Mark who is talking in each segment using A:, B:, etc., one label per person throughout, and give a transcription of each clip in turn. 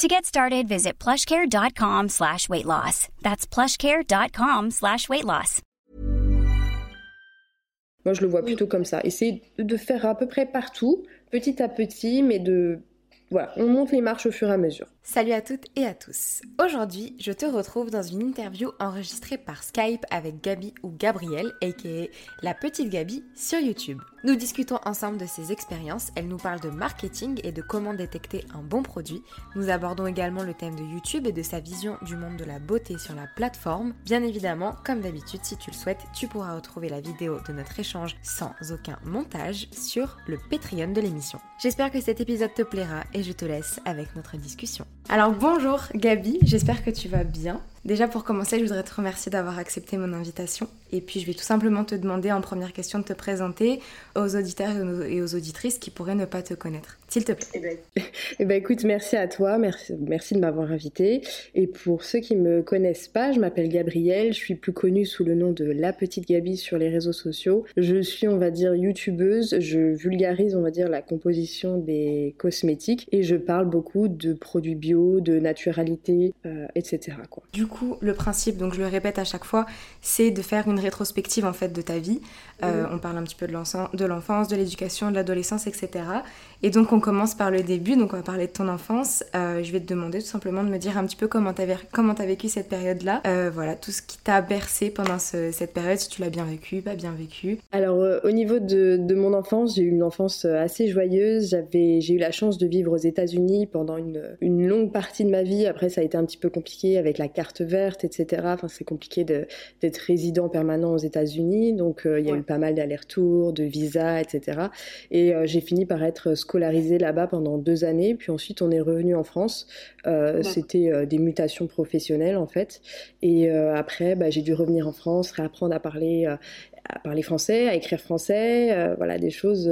A: To get started, visit plushcare.com slash weight loss. That's plushcare.com slash weight loss.
B: Moi, je le vois plutôt comme ça. Essayer de faire à peu près partout, petit à petit, mais de voilà, on monte les marches au fur et à mesure.
C: Salut à toutes et à tous. Aujourd'hui, je te retrouve dans une interview enregistrée par Skype avec Gabi ou Gabrielle, aka la petite Gabi, sur YouTube. Nous discutons ensemble de ses expériences, elle nous parle de marketing et de comment détecter un bon produit. Nous abordons également le thème de YouTube et de sa vision du monde de la beauté sur la plateforme. Bien évidemment, comme d'habitude, si tu le souhaites, tu pourras retrouver la vidéo de notre échange sans aucun montage sur le Patreon de l'émission. J'espère que cet épisode te plaira et je te laisse avec notre discussion. Alors bonjour Gabi, j'espère que tu vas bien. Déjà pour commencer, je voudrais te remercier d'avoir accepté mon invitation. Et puis je vais tout simplement te demander en première question de te présenter aux auditeurs et aux auditrices qui pourraient ne pas te connaître. S'il te plaît.
B: Eh ben, eh ben, écoute, merci à toi, merci, merci de m'avoir invité. Et pour ceux qui me connaissent pas, je m'appelle Gabrielle, je suis plus connue sous le nom de La Petite Gabi sur les réseaux sociaux. Je suis, on va dire, youtubeuse, je vulgarise, on va dire, la composition des cosmétiques et je parle beaucoup de produits bio, de naturalité, euh, etc. Quoi.
C: Du coup, le principe, donc je le répète à chaque fois, c'est de faire une rétrospective en fait de ta vie. Euh, on parle un petit peu de l'enfance, de l'éducation, de l'adolescence, etc. Et donc on commence par le début, donc on va parler de ton enfance. Euh, je vais te demander tout simplement de me dire un petit peu comment tu as, vécu cette période-là. Euh, voilà, tout ce qui t'a bercé pendant cette période, si tu l'as bien vécu, pas bien vécu.
B: Alors au niveau de, mon enfance, j'ai eu une enfance assez joyeuse. J'ai eu la chance de vivre aux États-Unis pendant une, une, longue partie de ma vie. Après ça a été un petit peu compliqué avec la carte verte, etc. Enfin c'est compliqué d'être résident permanent aux États-Unis, donc il y a eu pas mal d'allers-retours, de visas, etc. Et euh, j'ai fini par être scolarisée là-bas pendant deux années. Puis ensuite, on est revenu en France. Euh, c'était euh, des mutations professionnelles en fait. Et après, bah, j'ai dû revenir en France, réapprendre à parler à parler français, à écrire français, voilà des choses.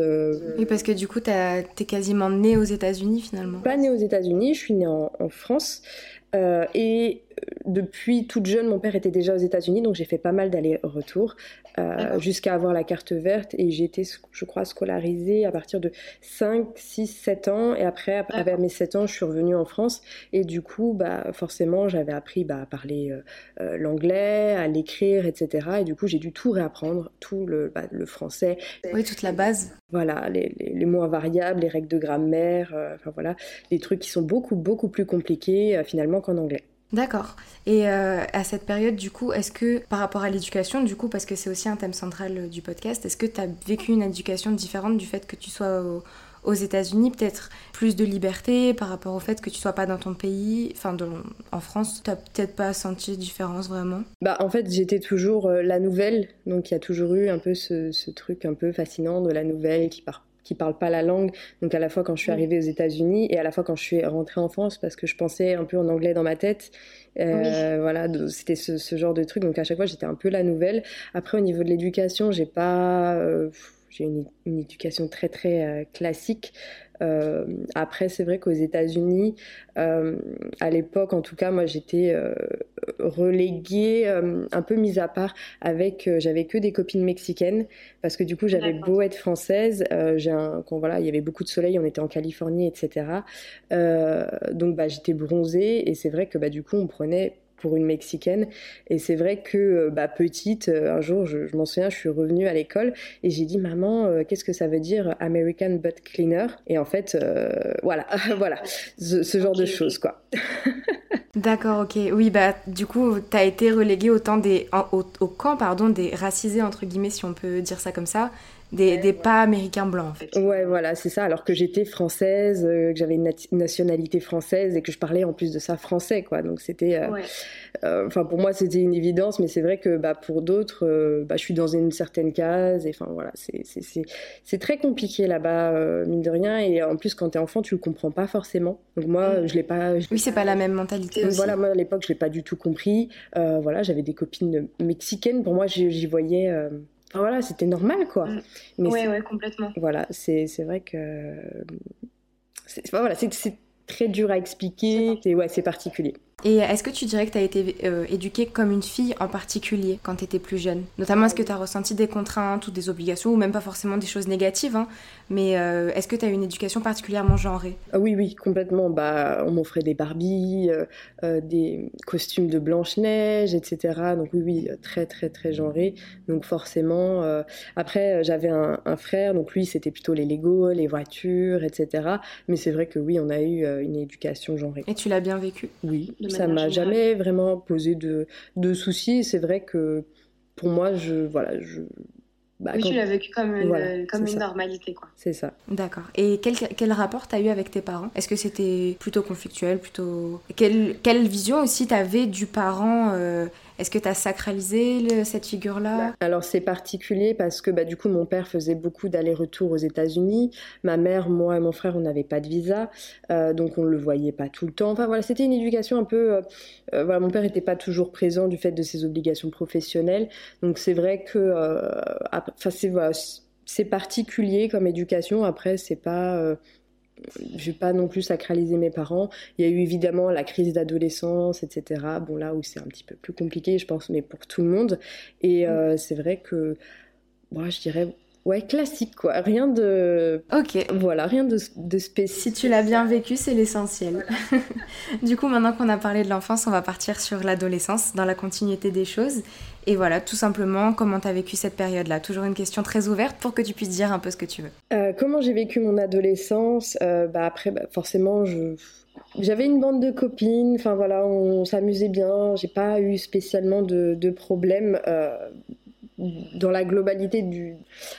C: Oui, parce que du coup, tu es quasiment née aux États-Unis finalement.
B: Pas née aux États-Unis, je suis née en, en France. et depuis toute jeune, mon père était déjà aux États-Unis, donc j'ai fait pas mal d'allers-retours euh, jusqu'à avoir la carte verte. Et j'ai été, je crois, scolarisée à partir de 5, 6, 7 ans. Et après, après mes 7 ans, je suis revenue en France. Et du coup, bah, forcément, j'avais appris bah, à parler euh, euh, l'anglais, à l'écrire, etc. Et du coup, j'ai dû tout réapprendre, tout le, bah, le français.
C: Oui, toute la base.
B: Voilà, les, les, mots invariables, les règles de grammaire, enfin voilà, des trucs qui sont beaucoup, beaucoup plus compliqués finalement qu'en anglais.
C: D'accord. Et euh, à cette période, du coup, est-ce que par rapport à l'éducation, du coup, parce que c'est aussi un thème central euh, du podcast, est-ce que tu as vécu une éducation différente du fait que tu sois aux États-Unis, peut-être plus de liberté par rapport au fait que tu sois pas dans ton pays, enfin en France, tu n'as peut-être pas senti de différence vraiment?
B: Bah en fait, j'étais toujours euh, la nouvelle, donc il y a toujours eu un peu ce, ce, truc un peu fascinant de la nouvelle qui part qui parlent pas la langue. Donc à la fois quand je suis arrivée aux États-Unis et à la fois quand je suis rentrée en France parce que je pensais un peu en anglais dans ma tête. Euh, voilà, c'était ce, genre de truc. Donc à chaque fois j'étais un peu la nouvelle. Après au niveau de l'éducation, j'ai pas, euh, j'ai une, une, éducation très très euh, classique. Euh, après, c'est vrai qu'aux États-Unis, euh, à l'époque, en tout cas, moi, j'étais euh, reléguée, un peu mise à part avec, j'avais que des copines mexicaines parce que du coup, j'avais beau être française, j'ai un, quand voilà, il y avait beaucoup de soleil, on était en Californie, etc. donc, bah, j'étais bronzée et c'est vrai que bah, du coup, on prenait pour une Mexicaine. Et c'est vrai que euh, bah, petite, euh, un jour, je, m'en souviens, je suis revenue à l'école et j'ai dit maman, euh, qu'est-ce que ça veut dire American Butt Cleaner? Et en fait, voilà, voilà, ce, genre de choses, quoi.
C: D'accord, ok. Oui, bah du coup, tu as été reléguée au, des, au, au, camp pardon, des racisés, entre guillemets, si on peut dire ça comme ça, des, pas américains blancs en fait.
B: Ouais, voilà, c'est ça. Alors que j'étais française, euh, que j'avais une nationalité française et que je parlais en plus de ça français, quoi. Donc c'était, euh, euh, enfin pour moi c'était une évidence, mais c'est vrai que bah, pour d'autres, bah, je suis dans une certaine case. Et enfin voilà, c'est très compliqué là-bas, mine de rien. Et en plus quand t'es enfant, tu le comprends pas forcément. Donc moi, mm. je l'ai pas.
C: oui, c'est pas la même mentalité. Aussi.
B: Voilà, moi à l'époque, je l'ai pas du tout compris. voilà, j'avais des copines mexicaines. Pour moi, j'y voyais voilà, c'était normal, quoi. Mm.
D: Oui, ouais, complètement.
B: Voilà, c'est vrai que. Voilà, c'est très dur à expliquer. C'est ouais, particulier.
C: Et est-ce que tu dirais que tu as été euh, éduquée comme une fille en particulier quand tu étais plus jeune? Notamment, est-ce que tu as ressenti des contraintes ou des obligations, ou même pas forcément des choses négatives, hein, mais euh, est-ce que tu as eu une éducation particulièrement genrée?
B: Ah Oui, oui, complètement. Bah, on m'offrait des Barbies, euh, des costumes de Blanche-Neige, etc. Donc oui, oui, très, très, très genré. Donc forcément, après, j'avais un, un, frère, donc lui, c'était plutôt les Lego, les voitures, etc. Mais c'est vrai que oui, on a eu une éducation genrée.
C: Et tu l'as bien vécu?
B: Oui ça m'a jamais vraiment posé de, de soucis. C'est vrai que pour moi, je voilà, je.
D: Bah, oui, tu l'as vécu comme une, comme une normalité, quoi.
B: C'est ça.
C: D'accord. Et quel, quel rapport t'as eu avec tes parents? Est-ce que c'était plutôt conflictuel, plutôt... Quelle, quelle vision aussi t'avais du parent euh, est-ce que tu as sacralisé cette figure-là
B: bah, Alors c'est particulier parce que bah, du coup mon père faisait beaucoup d'allers-retours aux États-Unis. Ma mère, moi et mon frère, on n'avait pas de visa, euh, donc on ne le voyait pas tout le temps. Enfin voilà, c'était une éducation un peu. Euh, euh, voilà, mon père n'était pas toujours présent du fait de ses obligations professionnelles. Donc c'est vrai que. Enfin c'est particulier comme éducation. Après c'est pas je vais pas non plus sacraliser mes parents. Il y a eu évidemment la crise d'adolescence, etc. Bon, là où c'est un petit peu plus compliqué, je pense, mais pour tout le monde. Et euh, c'est vrai que, moi, je dirais, ouais, classique, quoi. Rien de.
C: Ok.
B: Voilà, rien de, de spécifique.
C: Si tu l'as bien vécu, c'est l'essentiel. du coup, maintenant qu'on a parlé de l'enfance, on va partir sur l'adolescence, dans la continuité des choses. Et voilà, tout simplement, comment tu as vécu cette période-là? Toujours une question très ouverte pour que tu puisses dire un peu ce que tu veux.
B: Euh, comment j'ai vécu mon adolescence? Euh, bah Après, bah, forcément, je... J'avais une bande de copines, enfin voilà, on, s'amusait bien, j'ai pas eu spécialement de, de problèmes. Euh, dans la globalité du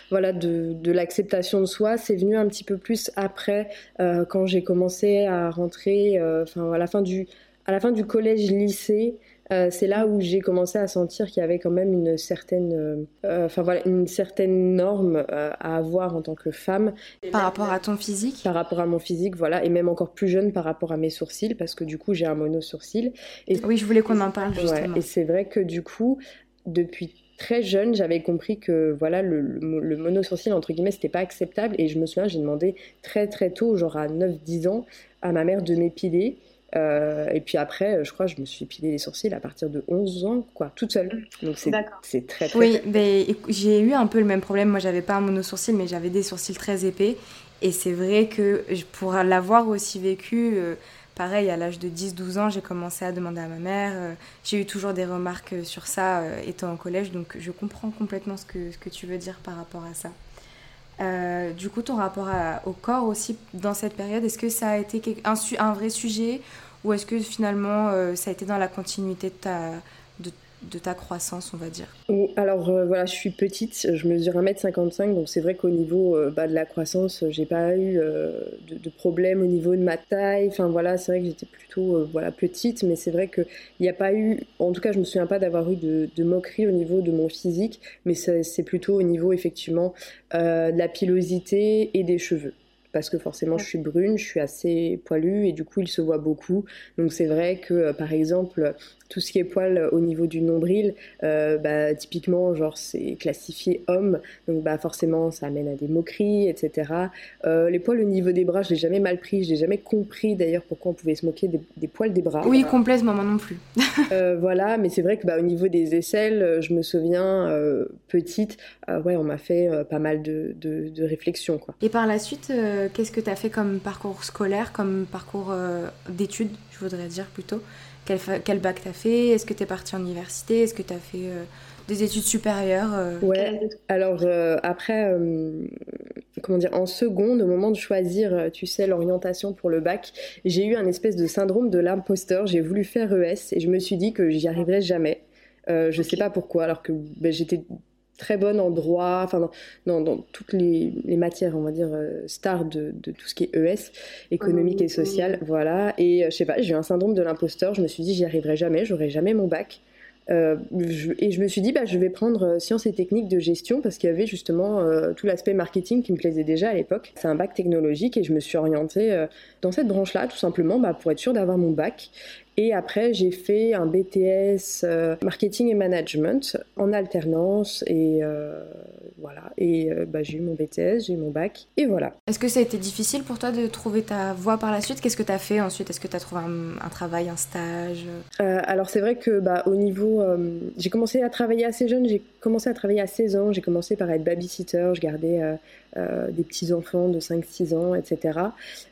B: voilà de, de l'acceptation de soi c'est venu un petit peu plus après euh, quand j'ai commencé à rentrer euh, enfin à la fin du à la fin du collège lycée euh, c'est là où j'ai commencé à sentir qu'il y avait quand même une certaine, enfin voilà, une certaine norme à avoir en tant que femme.
C: Par rapport à ton physique?
B: Par rapport à mon physique, voilà, et même encore plus jeune par rapport à mes sourcils, parce que du coup j'ai un mono sourcil.
C: Et... Oui, je voulais qu'on en parle justement.
B: et c'est vrai que du coup, depuis très jeune, j'avais compris que voilà le, le, monosourcil entre guillemets c'était pas acceptable et je me souviens j'ai demandé très très tôt, genre à 9-10 ans, à ma mère de m'épiler. Euh, et puis après, je crois, je me suis épilé les sourcils à partir de 11 ans, quoi, toute seule. Donc c'est très, très
C: Oui, mais j'ai eu un peu le même problème. Moi, j'avais pas un monosourcil, mais j'avais des sourcils très épais. Et c'est vrai que pour l'avoir aussi vécu, euh, pareil, à l'âge de 10-12 ans, j'ai commencé à demander à ma mère. Euh, j'ai eu toujours des remarques sur ça euh, étant au collège, donc je comprends complètement ce que, tu veux dire par rapport à ça. Euh, du coup, ton rapport au corps aussi dans cette période, est-ce que ça a été un vrai sujet ou est-ce que finalement ça a été dans la continuité de ta, de ta croissance, on va dire
B: Alors euh, voilà, je suis petite, je mesure 1m55, donc c'est vrai qu'au niveau euh, bah, de la croissance, j'ai pas eu euh, de, problème au niveau de ma taille. Enfin voilà, c'est vrai que j'étais plutôt voilà petite, mais c'est vrai qu'il n'y a pas eu, en tout cas, je me souviens pas d'avoir eu de, de, moquerie au niveau de mon physique, mais c'est plutôt au niveau effectivement de la pilosité et des cheveux parce que forcément je suis brune, je suis assez poilue et du coup il se voit beaucoup. Donc c'est vrai que par exemple tout ce qui est poil au niveau du nombril, euh, bah, typiquement, genre, c'est classifié homme, donc bah, forcément, ça amène à des moqueries, etc. Euh, les poils au niveau des bras, je l'ai jamais mal pris, je n'ai jamais compris d'ailleurs pourquoi on pouvait se moquer des, poils des bras.
C: Oui, complètement, moi non plus.
B: Euh, voilà, mais c'est vrai que bah, au niveau des aisselles, je me souviens, petite, ouais, on m'a fait pas mal de, de, de, réflexions. Quoi.
C: Et par la suite, qu'est-ce que tu as fait comme parcours scolaire, comme parcours d'études, je voudrais dire plutôt? Quel, quel bac tu as fait? Est-ce que tu es parti en université? Est-ce que tu as fait des études supérieures
B: Ouais, alors après, comment dire, en seconde, au moment de choisir, tu sais, l'orientation pour le bac, j'ai eu un espèce de syndrome de l'imposteur. J'ai voulu faire ES et je me suis dit que j'y arriverais jamais. Je je sais pas pourquoi, alors que ben, j'étais très bonne en droit, enfin dans, dans, toutes les, matières, on va dire, euh, stars de, de, tout ce qui est ES, économique et social, voilà. Et euh, je sais pas, j'ai eu un syndrome de l'imposteur, je me suis dit j'y arriverai jamais, j'aurai jamais mon bac. Euh, et je me suis dit, bah, je vais prendre sciences et techniques de gestion parce qu'il y avait justement tout l'aspect marketing qui me plaisait déjà à l'époque. C'est un bac technologique et je me suis orientée dans cette branche-là tout simplement bah, pour être sûre d'avoir mon bac. Et après, j'ai fait un BTS euh, marketing et management en alternance. Et euh, voilà. Et euh, bah, j'ai eu mon BTS, j'ai eu mon bac. Et voilà.
C: Est-ce que ça a été difficile pour toi de trouver ta voie par la suite? Qu'est-ce que tu as fait ensuite? Est-ce que tu as trouvé un, travail, un stage?
B: Alors, c'est vrai que bah, au niveau. j'ai commencé à travailler assez jeune. J'ai commencé à travailler à 16 ans. J'ai commencé par être babysitter. Je gardais des petits-enfants de 5-6 ans, etc.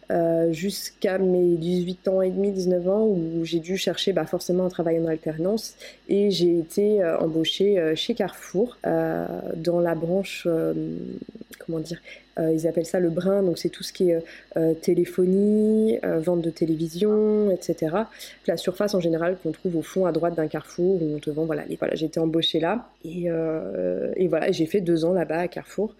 B: Euh, jusqu'à mes 18 ans et demi, 19 ans, où j'ai dû chercher bah, forcément un travail en alternance. Et j'ai été euh, embauchée euh, chez Carrefour dans la branche, comment dire, ils appellent ça le brin, donc c'est tout ce qui est téléphonie, vente de télévision, etc. La surface en général qu'on trouve au fond à droite d'un carrefour où on te vend, voilà, j'ai été embauchée là et, voilà, j'ai fait deux ans là-bas à Carrefour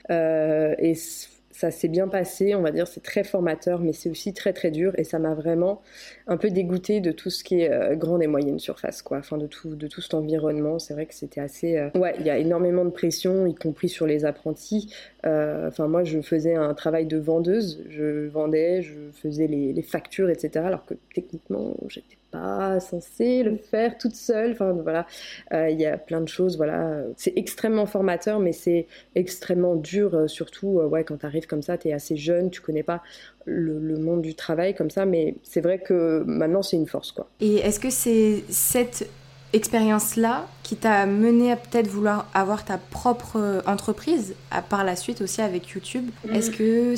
B: ça s'est bien passé, on va dire, c'est très formateur, mais c'est aussi très très dur et ça m'a vraiment un peu dégoûté de tout ce qui est euh, grande et moyenne surface, quoi. Enfin, de tout, de tout cet environnement. C'est vrai que c'était assez. Euh, ouais, il y a énormément de pression, y compris sur les apprentis. Euh, enfin, moi, je faisais un travail de vendeuse, je vendais, je faisais les, les factures, etc. Alors que techniquement, j'étais pas censée le faire toute seule. Enfin voilà, euh, il y a plein de choses. Voilà, c'est extrêmement formateur, mais c'est extrêmement dur, euh, surtout euh, ouais quand tu arrives comme ça, tu es assez jeune, tu connais pas le, le, monde du travail comme ça, mais c'est vrai que maintenant c'est une force quoi.
C: Et est-ce que c'est cette expérience-là qui t'a mené à peut-être vouloir avoir ta propre euh, entreprise à, par la suite aussi avec YouTube mm. Est-ce que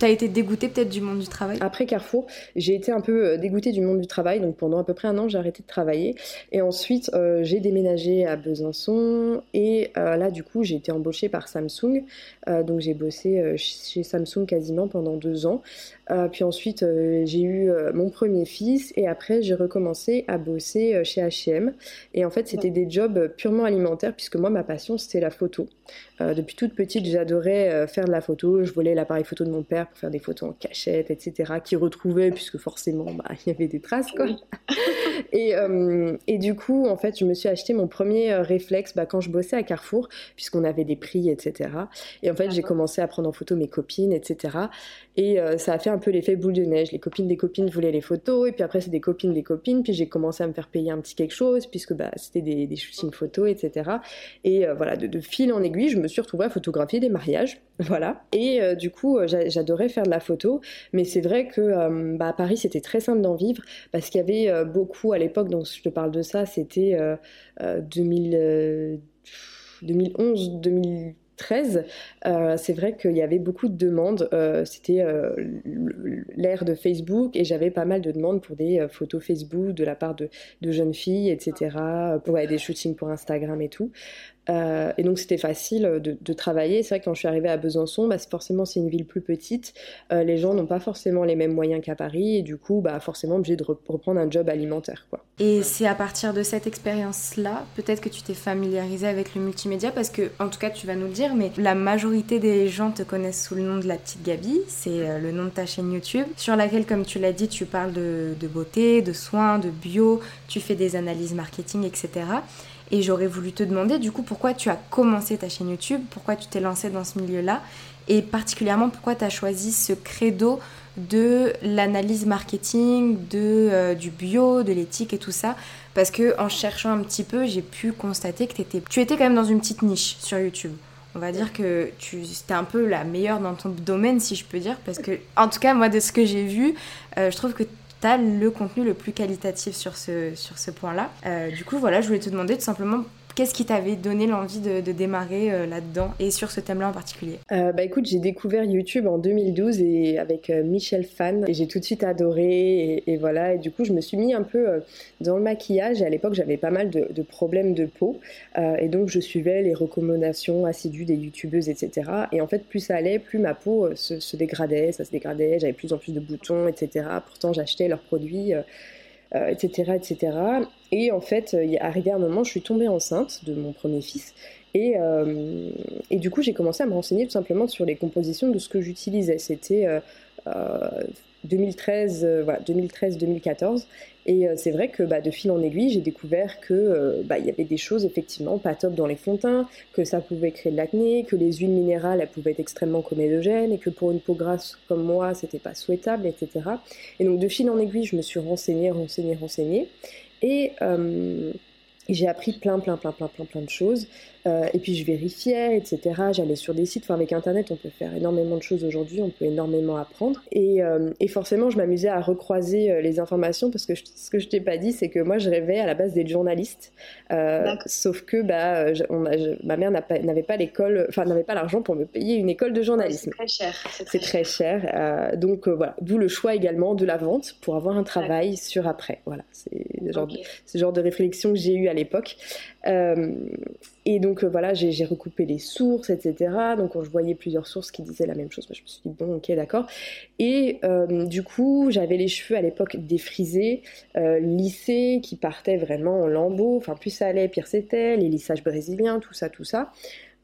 C: t'as été dégoûtée peut-être du monde du travail?
B: Après Carrefour, j'ai été un peu euh, dégoûtée du monde du travail. Donc pendant à peu près un an, j'ai arrêté de travailler. Et ensuite, euh, j'ai déménagé à Besançon. Et là, du coup, j'ai été embauchée par Samsung. donc j'ai bossé chez Samsung quasiment pendant deux ans. puis ensuite, j'ai eu mon premier fils. Et après, j'ai recommencé à bosser chez H&M. Et en fait, c'était des jobs purement alimentaires puisque moi, ma passion, c'était la photo. Euh, depuis toute petite, j'adorais euh, faire de la photo. Je volais l'appareil photo de mon père pour faire des photos en cachette, etc. Qui retrouvait, puisque forcément, bah, il y avait des traces, quoi. et, euh, et, du coup, en fait, je me suis acheté mon premier réflexe bah, quand je bossais à Carrefour, puisqu'on avait des prix, etc. Et en fait, j'ai commencé à prendre en photo mes copines, etc. Et ça a fait un peu l'effet boule de neige. Les copines des copines voulaient les photos, et puis après, c'est des copines des copines. Puis j'ai commencé à me faire payer un petit quelque chose, puisque bah, c'était des, des shootings photos, etc. Et voilà, de, fil en aiguille, je me suis retrouvée à photographier des mariages. Voilà. Et euh, du coup, euh, j'adorais faire de la photo. Mais c'est vrai que euh, bah, à Paris, c'était très simple d'en vivre parce qu'il y avait beaucoup à l'époque, donc je te parle de ça, c'était 2011, 2013, c'est vrai qu'il y avait beaucoup de demandes. C'était l'ère de Facebook et j'avais pas mal de demandes pour des photos Facebook de la part de, jeunes filles, etc. Pour des shootings pour Instagram et tout. Euh, et donc c'était facile de, travailler. C'est vrai que quand je suis arrivée à Besançon, bah, forcément c'est une ville plus petite. Euh, les gens n'ont pas forcément les mêmes moyens qu'à Paris et du coup, bah, forcément obligé de reprendre un job alimentaire.
C: Et c'est à partir de cette expérience-là, peut-être que tu t'es familiarisée avec le multimédia parce que, en tout cas, tu vas nous le dire, mais la majorité des gens te connaissent sous le nom de la petite Gabi. C'est euh, le nom de ta chaîne YouTube sur laquelle, comme tu l'as dit, tu parles de, beauté, de soins, de bio, tu fais des analyses marketing, etc. Et j'aurais voulu te demander du coup pourquoi tu as commencé ta chaîne YouTube, pourquoi tu t'es lancé dans ce milieu-là et particulièrement pourquoi tu as choisi ce credo de l'analyse marketing, de, euh, du bio, de l'éthique et tout ça? Parce que en cherchant un petit peu, j'ai pu constater que étais, tu étais quand même dans une petite niche sur YouTube. On va dire que tu étais un peu la meilleure dans ton domaine, si je peux dire. Parce que, en tout cas, moi, de ce que j'ai vu, euh, je trouve que tu as le contenu le plus qualitatif sur ce, sur ce point-là. Euh, du coup, voilà, je voulais te demander tout simplement Qu'est-ce qui t'avait donné l'envie de, démarrer euh, là-dedans et sur ce thème-là en particulier?
B: Euh, Bah écoute, j'ai découvert YouTube en 2012 et avec euh, Michel Fan et j'ai tout de suite adoré et, voilà. Et du coup, je me suis mis un peu dans le maquillage et à l'époque, j'avais pas mal de, problèmes de peau et donc je suivais les recommandations assidues des youtubeuses, etc. Et en fait, plus ça allait, plus ma peau se, se dégradait, ça se dégradait, j'avais plus en plus de boutons, etc. Pourtant, j'achetais leurs produits euh, etc. Et en fait, est arrivé un moment, je suis tombée enceinte de mon premier fils. Et, euh, et du coup, j'ai commencé à me renseigner tout simplement sur les compositions de ce que j'utilisais. C'était euh, 2013, euh, 2013-2014. Et euh, c'est vrai que bah, de fil en aiguille, j'ai découvert que euh, bah, y avait des choses effectivement pas top dans les fonds de teint, que ça pouvait créer de l'acné, que les huiles minérales elles pouvaient être extrêmement comédogènes et que pour une peau grasse comme moi, c'était pas souhaitable, etc. Et donc de fil en aiguille, je me suis renseignée, renseignée, renseignée. Et j'ai appris plein, plein, plein, plein, plein, plein de choses. Euh, et puis je vérifiais, etc. J'allais sur des sites. Enfin, avec Internet, on peut faire énormément de choses aujourd'hui. On peut énormément apprendre. Et, euh, et forcément, je m'amusais à recroiser euh, les informations parce que ce que je t'ai pas dit, c'est que moi, je rêvais à la base d'être journaliste. sauf que bah, ma mère n'avait pas, l'école, enfin n'avait pas l'argent pour me payer une école de journalisme.
D: c'est très cher.
B: C'est très, cher. donc voilà, d'où le choix également de la vente pour avoir un travail sur après. Voilà, c'est ce genre, genre de réflexion que j'ai eu à l'époque. Euh, et donc euh, voilà, j'ai recoupé les sources, etc. Donc je voyais plusieurs sources qui disaient la même chose. je me suis dit, bon, ok, d'accord. Et euh, du coup, j'avais les cheveux à l'époque défrisés, lissés, qui partaient vraiment en lambeaux. Enfin, plus ça allait, pire c'était. Les lissages brésiliens, tout ça, tout ça.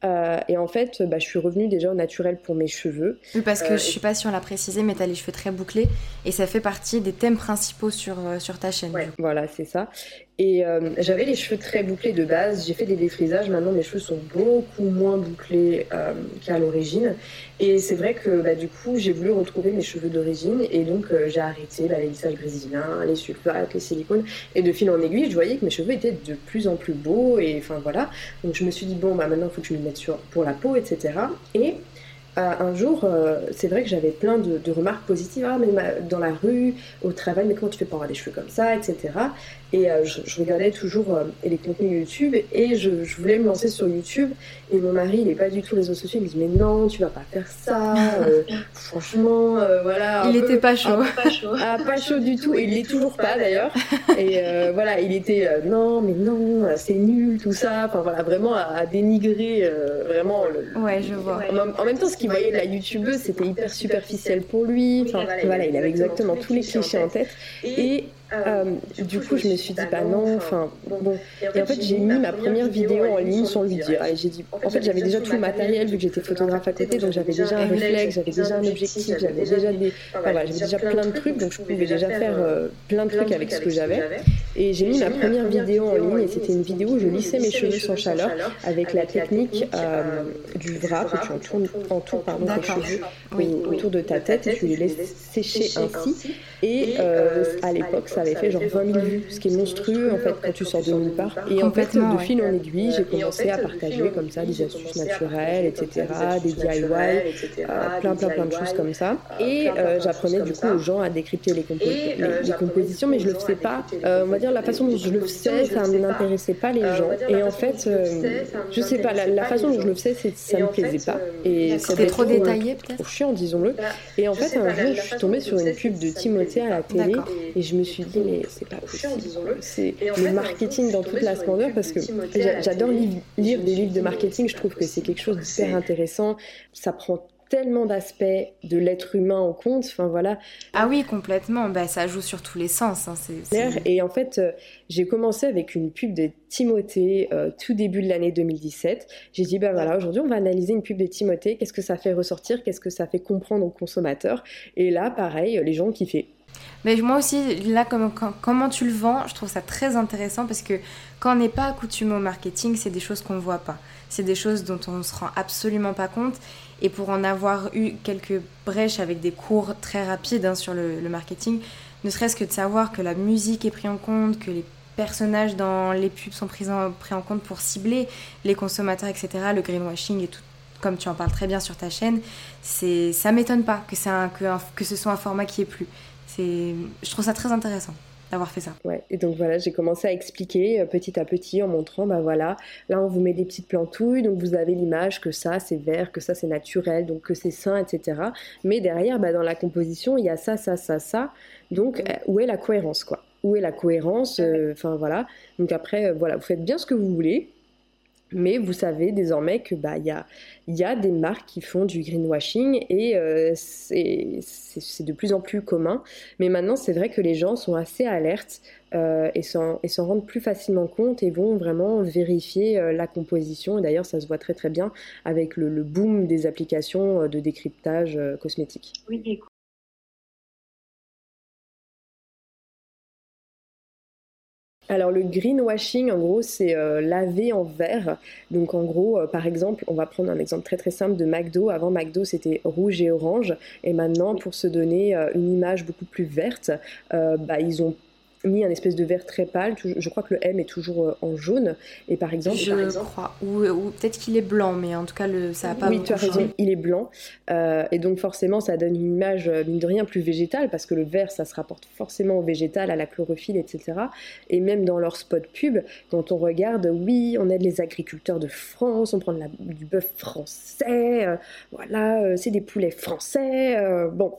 B: Euh, et en fait, bah, je suis revenue déjà au naturel pour mes cheveux.
C: Oui, parce que euh, je suis pas sûre de la préciser, mais tu as les cheveux très bouclés et ça fait partie des thèmes principaux sur, euh, sur ta chaîne.
B: voilà, c'est ça. Et j'avais les cheveux très bouclés de base, j'ai fait des défrisages, maintenant mes cheveux sont beaucoup moins bouclés qu'à l'origine. Et c'est vrai que bah, du coup, j'ai voulu retrouver mes cheveux d'origine et donc j'ai arrêté bah, les lissages brésiliens, les sulfates, les silicones. Et de fil en aiguille, je voyais que mes cheveux étaient de plus en plus beaux et enfin voilà. Donc je me suis dit, bon, bah, maintenant il faut que je me pour la peau, etc. Et un jour, euh, c'est vrai que j'avais plein de, remarques positives. Ah, mais dans la rue, au travail, mais comment tu fais pour avoir des cheveux comme ça, etc. Et euh, je, regardais toujours les contenus YouTube et je, voulais me lancer sur YouTube. Et mon mari, il n'est pas du tout réseaux sociaux. Il me dit Mais non, tu vas pas faire ça. franchement, voilà.
C: Il était pas chaud.
B: pas chaud. Ah, pas chaud du tout. Et il l'est toujours pas d'ailleurs. Et voilà, il était Non, mais non, c'est nul, tout ça. Enfin voilà, vraiment à, dénigrer vraiment. Le,
C: ouais, je vois.
B: En, même temps, ce qui voyait la youtubeuse, c'était hyper superficiel pour lui. Enfin, voilà, il avait exactement tous les clichés en tête. Et euh, du coup, je me suis dit, bah non, enfin, bon. Et en fait, j'ai mis ma première vidéo en ligne sans lui dire. J'ai dit, en fait, j'avais déjà tout le matériel vu que j'étais photographe à côté, donc j'avais déjà un réflexe, j'avais déjà un objectif, j'avais déjà des. voilà, j'avais déjà plein de trucs, donc je pouvais déjà faire euh, plein de trucs avec ce que j'avais. Et j'ai mis ma première vidéo en ligne et c'était une vidéo où je lissais mes cheveux sans chaleur avec la technique euh, du wrap où tu entoures, entoures pardon, tes cheveux autour de ta tête et tu les laisses sécher ainsi. Et à l'époque, ça avait fait genre 20 000 vues, ce qui est monstrueux en fait quand tu sors de nulle part. Et en fait, de fil en aiguille, j'ai commencé à partager comme ça des astuces naturelles, etc., des DIY, plein plein plein de choses comme ça. Et j'apprenais du coup aux gens à décrypter les, les, compositions, mais je le faisais pas. on va dire la façon dont je le faisais, ça n'intéressait pas les gens. Et en fait, je sais pas, la, façon dont je le faisais, ça me plaisait pas.
C: Et c'était trop détaillé peut-être.
B: Trop chiant, disons-le. Et en fait, un jour, je suis tombée sur une pub de Timothée à la télé et je me suis dit mais c'est pas possible. C'est le marketing dans toute la splendeur parce que j'adore lire des livres de marketing. Je trouve que c'est quelque chose d'hyper intéressant. Ça prend tellement d'aspects de l'être humain en compte. Enfin voilà.
C: Ah oui, complètement. Bah, ça joue sur tous les sens. Hein.
B: Et en fait, euh, j'ai commencé avec une pub de Timothée euh, tout début de l'année 2017. J'ai dit, bah voilà, aujourd'hui on va analyser une pub de Timothée. Qu'est-ce que ça fait ressortir? Qu'est-ce que ça fait comprendre aux consommateurs? Et là, pareil, les gens kiffaient.
C: Mais moi aussi, là, comment tu le vends, je trouve ça très intéressant parce que quand on n'est pas accoutumé au marketing, c'est des choses qu'on ne voit pas. C'est des choses dont on ne se rend absolument pas compte. Et pour en avoir eu quelques brèches avec des cours très rapides hein, sur le, marketing, ne serait-ce que de savoir que la musique est prise en compte, que les personnages dans les pubs sont pris en, compte pour cibler les consommateurs, etc., le greenwashing et tout, comme tu en parles très bien sur ta chaîne, ça m'étonne pas que, que ce soit un format qui est plus je trouve ça très intéressant. D'avoir fait ça.
B: Ouais, et donc voilà, j'ai commencé à expliquer euh, petit à petit en montrant, bah voilà, là on vous met des petites plantouilles, donc vous avez l'image que ça c'est vert, que ça c'est naturel, donc que c'est sain, etc. Mais derrière, bah, dans la composition, il y a ça, ça, ça, ça. Donc euh, où est la cohérence, quoi? Où est la cohérence? Enfin voilà. Donc après, voilà, vous faites bien ce que vous voulez. Mais vous savez désormais que bah il y a, y a des marques qui font du greenwashing et euh, c'est de plus en plus commun. Mais maintenant c'est vrai que les gens sont assez alertes euh, et s'en rendent plus facilement compte et vont vraiment vérifier euh, la composition. Et d'ailleurs ça se voit très très bien avec le, le boom des applications de décryptage cosmétique.
D: Oui,
B: Alors le greenwashing, en gros, c'est euh, laver en vert. Donc en gros, euh, par exemple, on va prendre un exemple très très simple de McDo. Avant McDo, c'était rouge et orange. Et maintenant, pour se donner euh, une image beaucoup plus verte, bah, ils ont mis un espèce de vert très pâle. Je crois que le M est toujours euh, en jaune. Et par exemple,
C: je crois, ou, peut-être qu'il est blanc, mais en tout cas, le, ça n'a pas.
B: Oui, tu as raison, il est blanc. Euh, et donc forcément, ça donne une image euh, mine de rien plus végétale parce que le vert, ça se rapporte forcément au végétal, à la chlorophylle, etc. Et même dans leur spot pub, quand on regarde, oui, on aide les agriculteurs de France, on prend du bœuf français, voilà, c'est des poulets français. bon,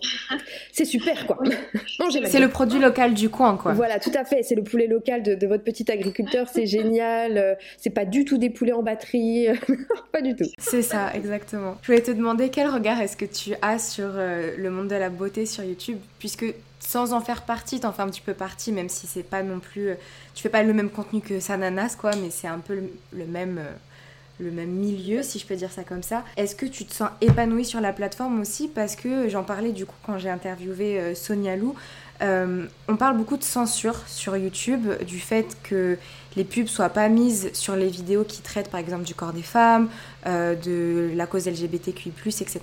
B: c'est super quoi.
C: c'est le produit local du coin quoi.
B: Voilà tout à fait. C'est le poulet local de, votre petit agriculteur. C'est génial. Euh, c'est pas du tout des poulets en batterie. pas du tout.
C: C'est ça, exactement. Je voulais te demander quel regard est-ce que tu as sur euh, le monde de la beauté sur YouTube, puisque sans en faire partie, t'en fais un petit peu partie, même si c'est pas non plus. Euh, tu fais pas le même contenu que Sananas, quoi, mais c'est un peu le, même le même milieu, si je peux dire ça comme ça. Est-ce que tu te sens épanouie sur la plateforme aussi? Parce que j'en parlais du coup quand j'ai interviewé Sonia Lou. Euh, on parle beaucoup de censure sur YouTube, du fait que les pubs soient pas mises sur les vidéos qui traitent par exemple du corps des femmes, euh, de la cause LGBTQI+, etc.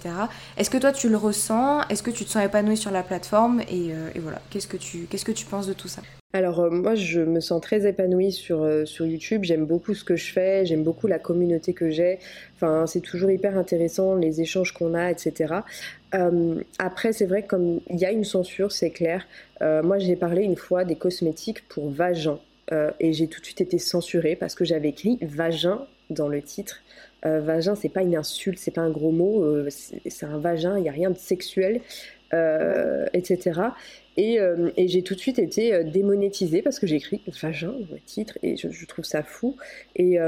C: Est-ce que toi tu le ressens? Est-ce que tu te sens épanoui sur la plateforme? Et, euh, voilà, que tu qu'est-ce que tu penses de tout ça?
B: Alors moi je me sens très épanouie sur, sur YouTube, j'aime beaucoup ce que je fais, j'aime beaucoup la communauté que j'ai, enfin c'est toujours hyper intéressant les échanges qu'on a, etc. après c'est vrai comme il y a une censure, c'est clair, moi j'ai parlé une fois des cosmétiques pour vagin. Euh, et j'ai tout de suite été censurée parce que j'avais écrit vagin dans le titre. Euh, vagin, c'est pas une insulte, c'est pas un gros mot, euh, c'est un vagin, il n'y a rien de sexuel, etc. Et, j'ai tout de suite été démonétisée parce que j'ai écrit vagin dans le titre et je, trouve ça fou. Et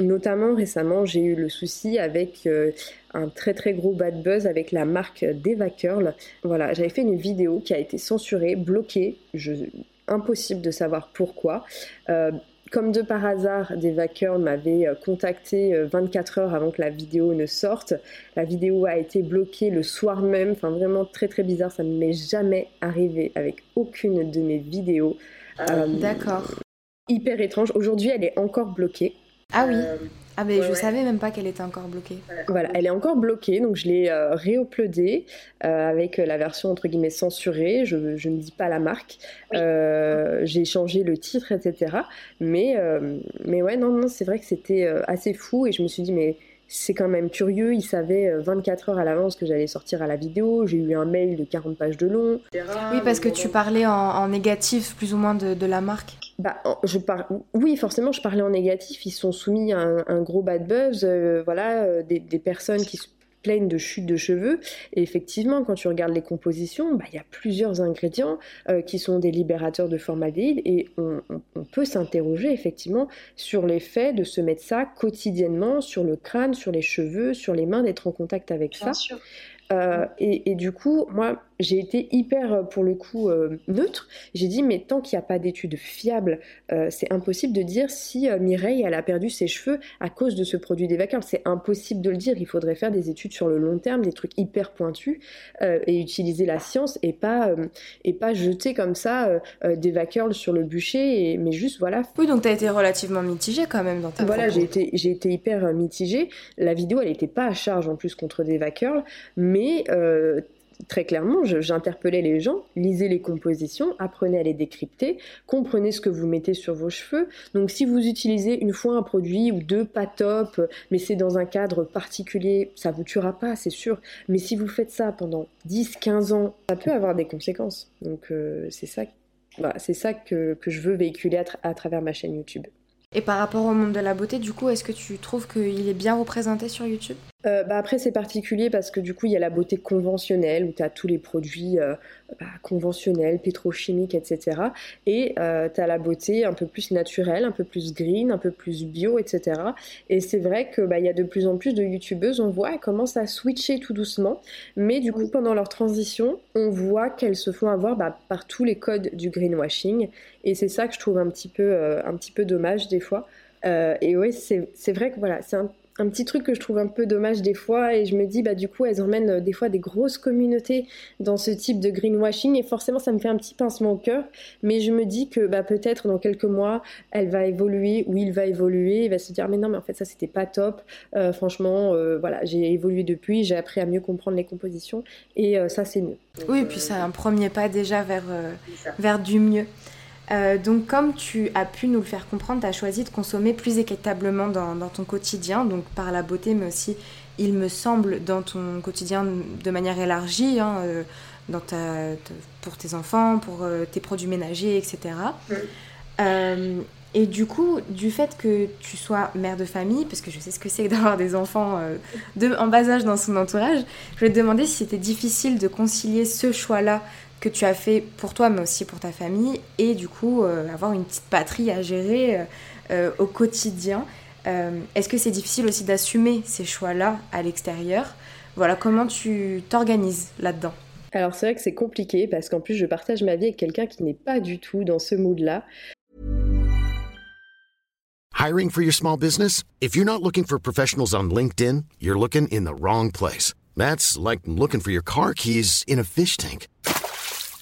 B: notamment récemment, j'ai eu le souci avec un très très gros bad buzz avec la marque Deva Curl. Voilà, j'avais fait une vidéo qui a été censurée, bloquée. Impossible de savoir pourquoi. Euh, comme de par hasard, des vaqueurs m'avaient euh, contacté 24 euh, heures avant que la vidéo ne sorte. La vidéo a été bloquée le soir même, enfin vraiment très très bizarre, ça ne m'est jamais arrivé avec aucune de mes vidéos.
C: D'accord.
B: Hyper étrange. Aujourd'hui, elle est encore bloquée.
C: Ah oui. Ah mais je savais même pas qu'elle était encore bloquée.
B: Voilà, elle est encore bloquée, donc je l'ai euh, réuploadée euh, avec la version entre guillemets censurée. Je, ne dis pas la marque. Euh, j'ai changé le titre, etc. Mais mais ouais, non, non, c'est vrai que c'était assez fou et je me suis dit mais c'est quand même curieux. Ils savaient 24 heures à l'avance que j'allais sortir à la vidéo. J'ai eu un mail de 40 pages de long.
C: Oui, parce que tu parlais en, négatif plus ou moins de la marque
B: bah, je par... Oui, forcément, je parlais en négatif. Ils sont soumis à un, gros bad buzz. Euh, voilà, euh, des, personnes qui se plaignent de chute de cheveux. Et effectivement, quand tu regardes les compositions, bah, il y a plusieurs ingrédients euh, qui sont des libérateurs de formaldéhyde. Et on, peut s'interroger effectivement sur l'effet de se mettre ça quotidiennement sur le crâne, sur les cheveux, sur les mains, d'être en contact avec
D: Bien
B: ça.
D: Sûr.
B: et, et, du coup, moi, j'ai été hyper, euh, pour le coup, euh, neutre. J'ai dit, mais tant qu'il n'y a pas d'études fiables, euh, c'est impossible de dire si Mireille, elle a perdu ses cheveux à cause de ce produit d'évacuation. C'est impossible de le dire. Il faudrait faire des études sur le long terme, des trucs hyper pointus, et utiliser la science et pas, et pas jeter comme ça des sur le bûcher, mais juste, voilà.
C: Oui, donc tu as été relativement mitigée quand même dans ta
B: Voilà, j'ai été, j'ai été hyper mitigée. La vidéo, elle n'était pas à charge en plus contre des mais très clairement, j'interpellais les gens, lisez les compositions, apprenez à les décrypter, comprenez ce que vous mettez sur vos cheveux. Donc si vous utilisez une fois un produit ou deux, pas top, mais c'est dans un cadre particulier, ça vous tuera pas, c'est sûr. Mais si vous faites ça pendant 10, 15 ans, ça peut avoir des conséquences. Donc euh, c'est ça c'est ça que, je veux véhiculer à travers ma chaîne YouTube.
C: Et par rapport au monde de la beauté, du coup, est-ce que tu trouves qu'il est bien représenté sur YouTube?
B: Euh, bah après c'est particulier parce que du coup il y a la beauté conventionnelle où tu as tous les produits euh, bah, conventionnels, pétrochimiques, etc. Et euh, tu as la beauté un peu plus naturelle, un peu plus green, un peu plus bio, etc. Et c'est vrai qu'il bah, y a de plus en plus de youtubeuses, on voit, elles commencent à switcher tout doucement. Mais du coup pendant leur transition, on voit qu'elles se font avoir bah, par tous les codes du greenwashing. Et c'est ça que je trouve un petit peu, un petit peu dommage des fois. et oui, c'est vrai que voilà, c'est un un petit truc que je trouve un peu dommage des fois et je me dis bah du coup elles emmènent euh, des fois des grosses communautés dans ce type de greenwashing et forcément ça me fait un petit pincement au cœur. Mais je me dis que bah peut-être dans quelques mois elle va évoluer ou il va évoluer. Il va se dire mais non mais en fait ça c'était pas top. Euh, franchement euh, voilà j'ai évolué depuis j'ai appris à mieux comprendre les compositions et ça c'est mieux.
C: Oui et puis c'est un premier pas déjà vers vers du mieux euh, donc comme tu as pu nous le faire comprendre, tu as choisi de consommer plus équitablement dans, ton quotidien, donc par la beauté, mais aussi, il me semble, dans ton quotidien de manière élargie, hein, euh, pour tes enfants, pour euh, tes produits ménagers, etc. et du coup, du fait que tu sois mère de famille, parce que je sais ce que c'est d'avoir des enfants en bas âge dans son entourage, je vais te demander si c'était difficile de concilier ce choix-là que tu as fait pour toi, mais aussi pour ta famille, et du coup euh, avoir une petite patrie à gérer euh, euh, au quotidien. Est-ce que c'est difficile aussi d'assumer ces choix-là à l'extérieur? Voilà, comment tu t'organises là-dedans?
B: Alors c'est vrai que c'est compliqué parce qu'en plus je partage ma vie avec quelqu'un qui n'est pas du tout dans ce mood-là.
E: Hiring for your small business? If you're not looking for professionals on LinkedIn, you're looking in the wrong place. That's like looking for your car keys in a fish tank.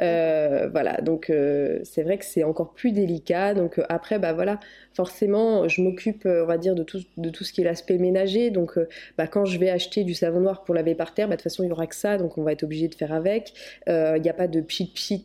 B: Euh, voilà, donc euh, c'est vrai que c'est encore plus délicat. Donc euh, après, bah voilà, forcément, je m'occupe, on va dire, de tout, de tout ce qui est l'aspect ménager. Donc bah, quand je vais acheter du savon noir pour laver par terre, bah, de toute façon, il n'y aura que ça, donc on va être obligé de faire avec. Il n'y a pas de pchit-pchit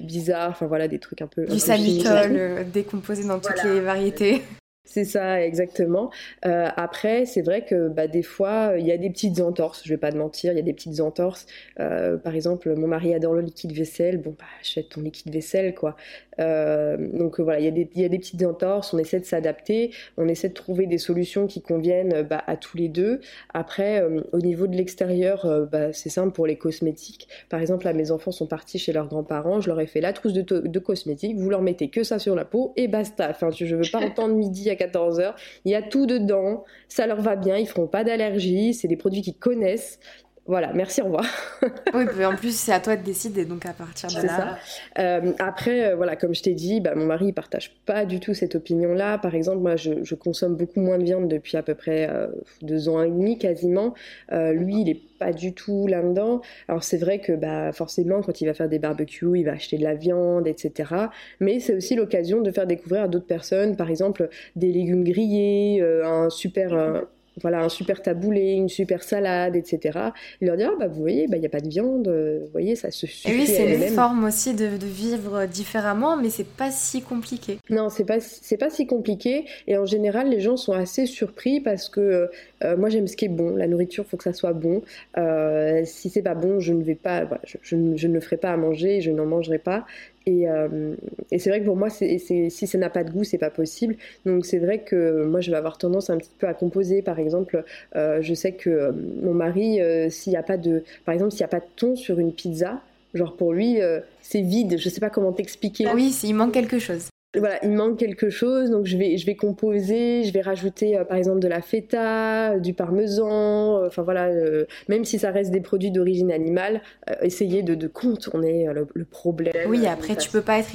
B: bizarre, enfin voilà, des trucs un peu...
C: Du samitol décomposé dans toutes les variétés.
B: C'est ça, exactement. Euh, après, c'est vrai que bah, des fois, il y a des petites entorses, je vais pas te mentir, il y a des petites entorses. Euh, par exemple, mon mari adore le liquide vaisselle, bon, bah, achète ton liquide vaisselle, quoi. Euh, donc voilà, il y, a des, y, a des petites entorses, on essaie de s'adapter, on essaie de trouver des solutions qui conviennent bah, à tous les deux. Après, au niveau de l'extérieur, bah, c'est simple pour les cosmétiques. Par exemple, là, mes enfants sont partis chez leurs grands-parents, je leur ai fait la trousse de, de cosmétiques, vous leur mettez que ça sur la peau et basta. Enfin, je veux pas entendre midi à 14h. Il y a tout dedans, ça leur va bien, ils feront pas d'allergie, c'est des produits qu'ils connaissent. Voilà, merci, au revoir.
C: oui, en plus, c'est à toi de décider, donc à partir de là.
B: Ça. Euh, après, euh, voilà, comme je t'ai dit, bah, mon mari, il partage pas du tout cette opinion-là. Par exemple, moi, je, consomme beaucoup moins de viande depuis à peu près euh, deux ans et demi, quasiment. lui, il est pas du tout là-dedans. Alors, c'est vrai que, bah, forcément, quand il va faire des barbecues, il va acheter de la viande, etc. Mais c'est aussi l'occasion de faire découvrir à d'autres personnes, par exemple, des légumes grillés, un super voilà, un super taboulé, une super salade, etc. Il leur dit, ah, bah, vous voyez, bah, il n'y a pas de viande, euh, vous voyez, ça se suffit.
C: Et oui, c'est une forme aussi de, vivre différemment, mais c'est pas si compliqué.
B: Non, c'est pas, c'est pas si compliqué. Et en général, les gens sont assez surpris parce que euh, moi, j'aime ce qui est bon. La nourriture, il faut que ça soit bon. Euh, si c'est pas bon, je ne vais pas, je, je, ne le ferai pas à manger, je n'en mangerai pas. Euh, et, c'est vrai que pour moi, si ça n'a pas de goût, c'est pas possible. Donc c'est vrai que moi, je vais avoir tendance un petit peu à composer. Par exemple, euh, je sais que euh, mon mari, s'il n'y a pas de, par exemple, s'il n'y a pas de thon sur une pizza, genre pour lui, c'est vide. Je sais pas comment t'expliquer.
C: Ah oui, il manque quelque chose
B: voilà, il manque quelque chose, donc je vais, je vais composer, je vais rajouter euh, par exemple de la feta, du parmesan, euh, enfin voilà, euh, même si ça reste des produits d'origine animale, essayer de, de contourner le, problème.
C: Oui, après tu peux pas être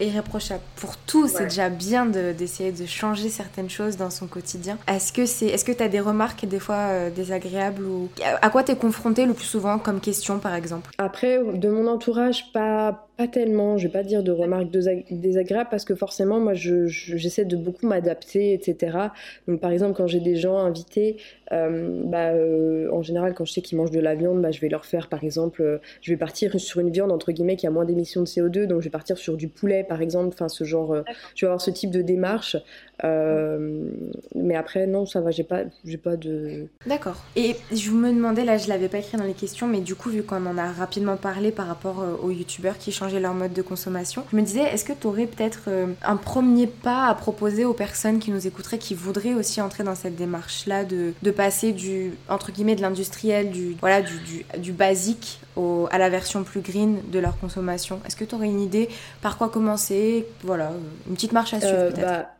C: irréprochable pour tout, c'est déjà bien d'essayer de, changer certaines choses dans son quotidien. Est-ce que c'est, est-ce que tu as des remarques des fois désagréables ou à quoi tu es confronté le plus souvent comme question par exemple?
B: Après, de mon entourage, pas pas tellement, je vais pas dire de remarques désagréables parce que forcément, moi, j'essaie de beaucoup m'adapter, etc. Donc, par exemple, quand j'ai des gens invités, euh, bah, euh, en général, quand je sais qu'ils mangent de la viande, bah, je vais leur faire, par exemple, euh, je vais partir sur une viande entre guillemets qui a moins d'émissions de CO2, donc je vais partir sur du poulet, par exemple. Enfin, ce genre, je vais avoir ce type de démarche. mais après, non, ça va, j'ai pas, j'ai pas de.
C: D'accord. Et je me demandais, là, je l'avais pas écrit dans les questions, mais du coup, vu qu'on en a rapidement parlé par rapport aux youtubeurs qui changeaient leur mode de consommation, je me disais, est-ce que tu aurais peut-être un premier pas à proposer aux personnes qui nous écouteraient, qui voudraient aussi entrer dans cette démarche-là de, de passer du entre guillemets de l'industriel, du voilà du, du, basique au, à la version plus green de leur consommation. Est-ce que tu aurais une idée par quoi commencer? Voilà, une petite marche à suivre euh, peut-être. Bah,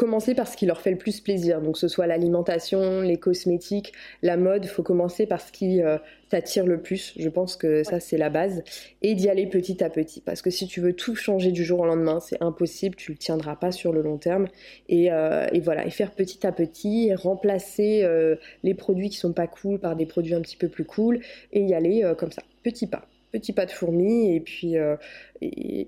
B: commencer par ce qui leur fait le plus plaisir. Donc, que ce soit l'alimentation, les cosmétiques, la mode, il faut commencer par ce qui euh, t'attire le plus. Je pense que ça, c'est la base. Et d'y aller petit à petit. Parce que si tu veux tout changer du jour au lendemain, c'est impossible. Tu le tiendras pas sur le long terme. Et, euh, voilà. Et faire petit à petit, remplacer euh, les produits qui sont pas cool par des produits un petit peu plus cool. Et y aller comme ça, petit pas petit pas de fourmi et puis euh,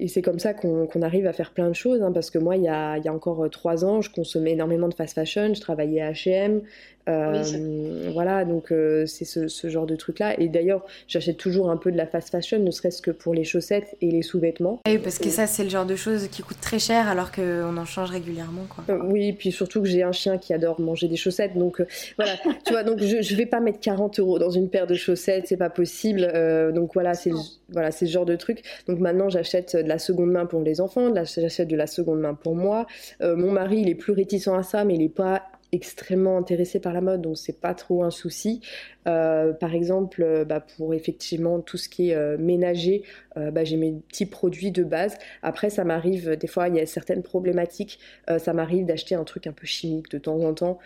B: c'est comme ça qu'on arrive à faire plein de choses hein, parce que moi il y a, il y a encore euh, trois ans je consommais énormément de fast fashion je travaillais à H&M euh, voilà, donc euh, c'est ce, genre de truc-là. Et d'ailleurs, j'achète toujours un peu de la fast fashion, ne serait-ce que pour les chaussettes et les sous-vêtements.
C: Oui, parce que ça, c'est le genre de choses qui coûtent très cher alors qu'on en change régulièrement. Quoi.
B: Euh, oui, puis surtout que j'ai un chien qui adore manger des chaussettes. Donc voilà, tu vois, donc je, je vais pas mettre 40 euros dans une paire de chaussettes, c'est pas possible. donc voilà, c'est voilà, ce genre de truc. Donc maintenant, j'achète de la seconde main pour les enfants, j'achète de la seconde main pour moi. mon mari, il est plus réticent à ça, mais il est pas extrêmement intéressé par la mode, donc c'est pas trop un souci. Euh, par exemple, euh, bah, pour effectivement tout ce qui est euh, ménager, bah, j'ai mes petits produits de base. Après, ça m'arrive, des fois, il y a certaines problématiques, ça m'arrive d'acheter un truc un peu chimique de temps en temps,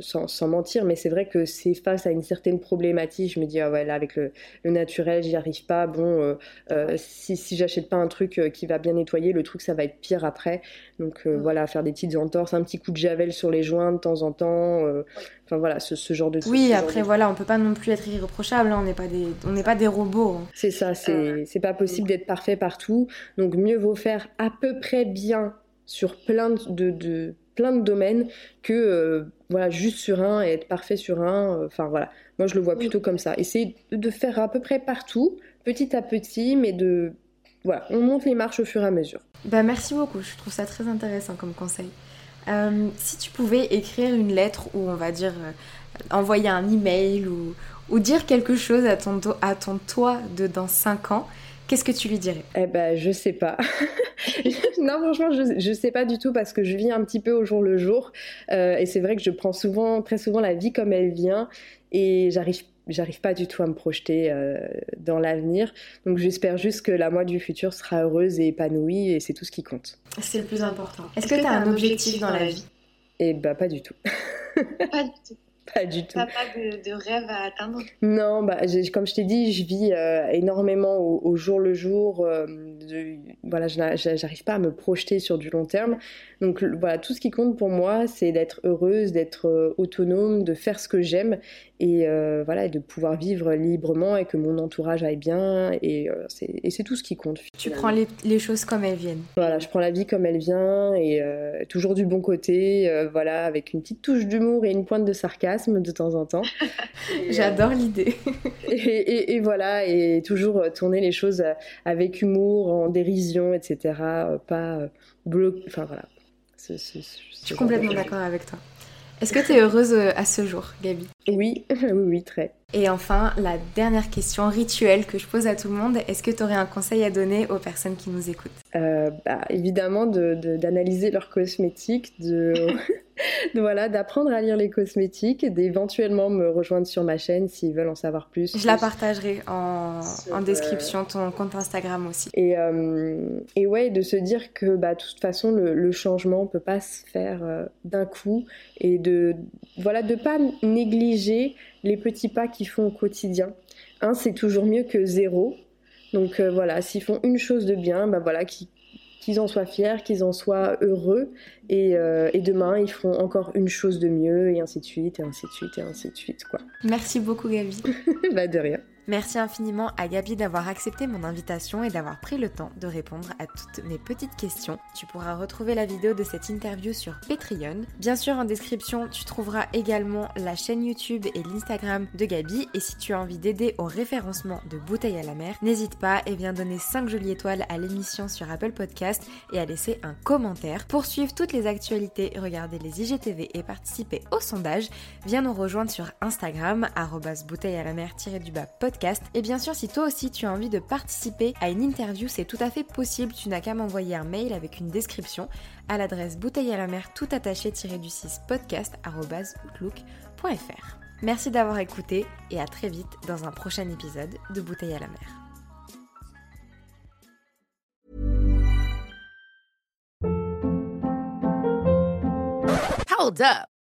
B: sans, mentir, mais c'est vrai que c'est face à une certaine problématique, je me dis, ah ouais, là, avec le, naturel, j'y arrive pas. Bon, si, si j'achète pas un truc qui va bien nettoyer, le truc, ça va être pire après. Donc voilà, faire des petites entorses, un petit coup de javel sur les joints de temps en temps. Enfin voilà, ce, genre de
C: Oui, après voilà, on peut pas non plus être irréprochable, hein, on n'est pas des, on n'est pas des robots. Hein.
B: C'est ça, c'est, c'est pas possible d'être parfait partout. Donc mieux vaut faire à peu près bien sur plein de, de plein de domaines que euh, voilà juste sur un et être parfait sur un. Euh, enfin voilà, moi je le vois plutôt comme ça. Essayer de faire à peu près partout, petit à petit, mais de voilà, on monte les marches au fur et à mesure.
C: Bah merci beaucoup, je trouve ça très intéressant comme conseil. Euh, si tu pouvais écrire une lettre ou on va dire euh, envoyer un email ou, ou, dire quelque chose à ton, à ton toi de dans 5 ans, qu'est-ce que tu lui dirais?
B: Eh ben, je sais pas. non, franchement, je, je sais pas du tout parce que je vis un petit peu au jour le jour. Euh, et c'est vrai que je prends souvent, très souvent la vie comme elle vient et j'arrive j'arrive pas du tout à me projeter euh, dans l'avenir. Donc j'espère juste que la moi du futur sera heureuse et épanouie et c'est tout ce qui compte.
C: C'est le plus important. Est-ce que tu as un objectif dans la vie
B: Eh bah pas du tout.
D: pas du tout.
B: pas du tout.
D: T'as pas de, de, rêve à atteindre?
B: Non, bah, comme je t'ai dit, je vis euh, énormément au, jour le jour. Euh, de, voilà, j'arrive pas à me projeter sur du long terme. Donc voilà, tout ce qui compte pour moi, c'est d'être heureuse, d'être euh, autonome, de faire ce que j'aime et voilà, et de pouvoir vivre librement et que mon entourage aille bien. Et c'est tout ce qui compte.
C: Tu prends les, les, choses comme elles viennent.
B: Voilà, je prends la vie comme elle vient et toujours du bon côté. voilà, avec une petite touche d'humour et une pointe de sarcasme de temps en temps.
C: J'adore l'idée.
B: et, voilà, et toujours tourner les choses avec humour, en dérision, etc. Pas bloquer. Enfin voilà.
C: je suis complètement d'accord avec toi. Est-ce que tu es heureuse euh, à ce jour, Gabi?
B: Oui, oui, oui, très.
C: Et enfin, la dernière question rituelle que je pose à tout le monde, est-ce que tu aurais un conseil à donner aux personnes qui nous écoutent?
B: Euh, bah, Évidemment, d'analyser de, leurs cosmétiques, de, voilà, d'apprendre à lire les cosmétiques, d'éventuellement me rejoindre sur ma chaîne s'ils veulent en savoir plus.
C: Je la partagerai en, en description, ton compte Instagram aussi.
B: Et, euh, et ouais, de se dire que bah, de toute façon, le, changement ne peut pas se faire euh, d'un coup et de voilà de pas négliger les petits pas qu'ils font au quotidien. Un, c'est toujours mieux que zéro. Donc euh, voilà, s'ils font une chose de bien, bah voilà, qu'ils qu'ils en soient fiers, qu'ils en soient heureux. Euh, et, demain, ils feront encore une chose de mieux, et ainsi de suite, et ainsi de suite, et ainsi de suite. Quoi.
C: Merci beaucoup, Gabi.
B: bah, de rien.
C: Merci infiniment à Gabi d'avoir accepté mon invitation et d'avoir pris le temps de répondre à toutes mes petites questions. Tu pourras retrouver la vidéo de cette interview sur Patreon. Bien sûr, en description, tu trouveras également la chaîne YouTube et l'Instagram de Gabi. Et si tu as envie d'aider au référencement de Bouteilles à la mer, n'hésite pas et viens donner 5 jolies étoiles à l'émission sur Apple Podcast et à laisser un commentaire. Pour suivre toutes les actualités, regarder les IGTV et participer au sondage, viens nous rejoindre sur Instagram, bouteille à la mer-du-bas podcast et bien sûr, si toi aussi tu as envie de participer à une interview, c'est tout à fait possible. Tu n'as qu'à m'envoyer un mail avec une description à l'adresse bouteille à la mer tout attaché du 6 podcast.outlook.fr. Merci d'avoir écouté et à très vite dans un prochain épisode de Bouteille à la mer.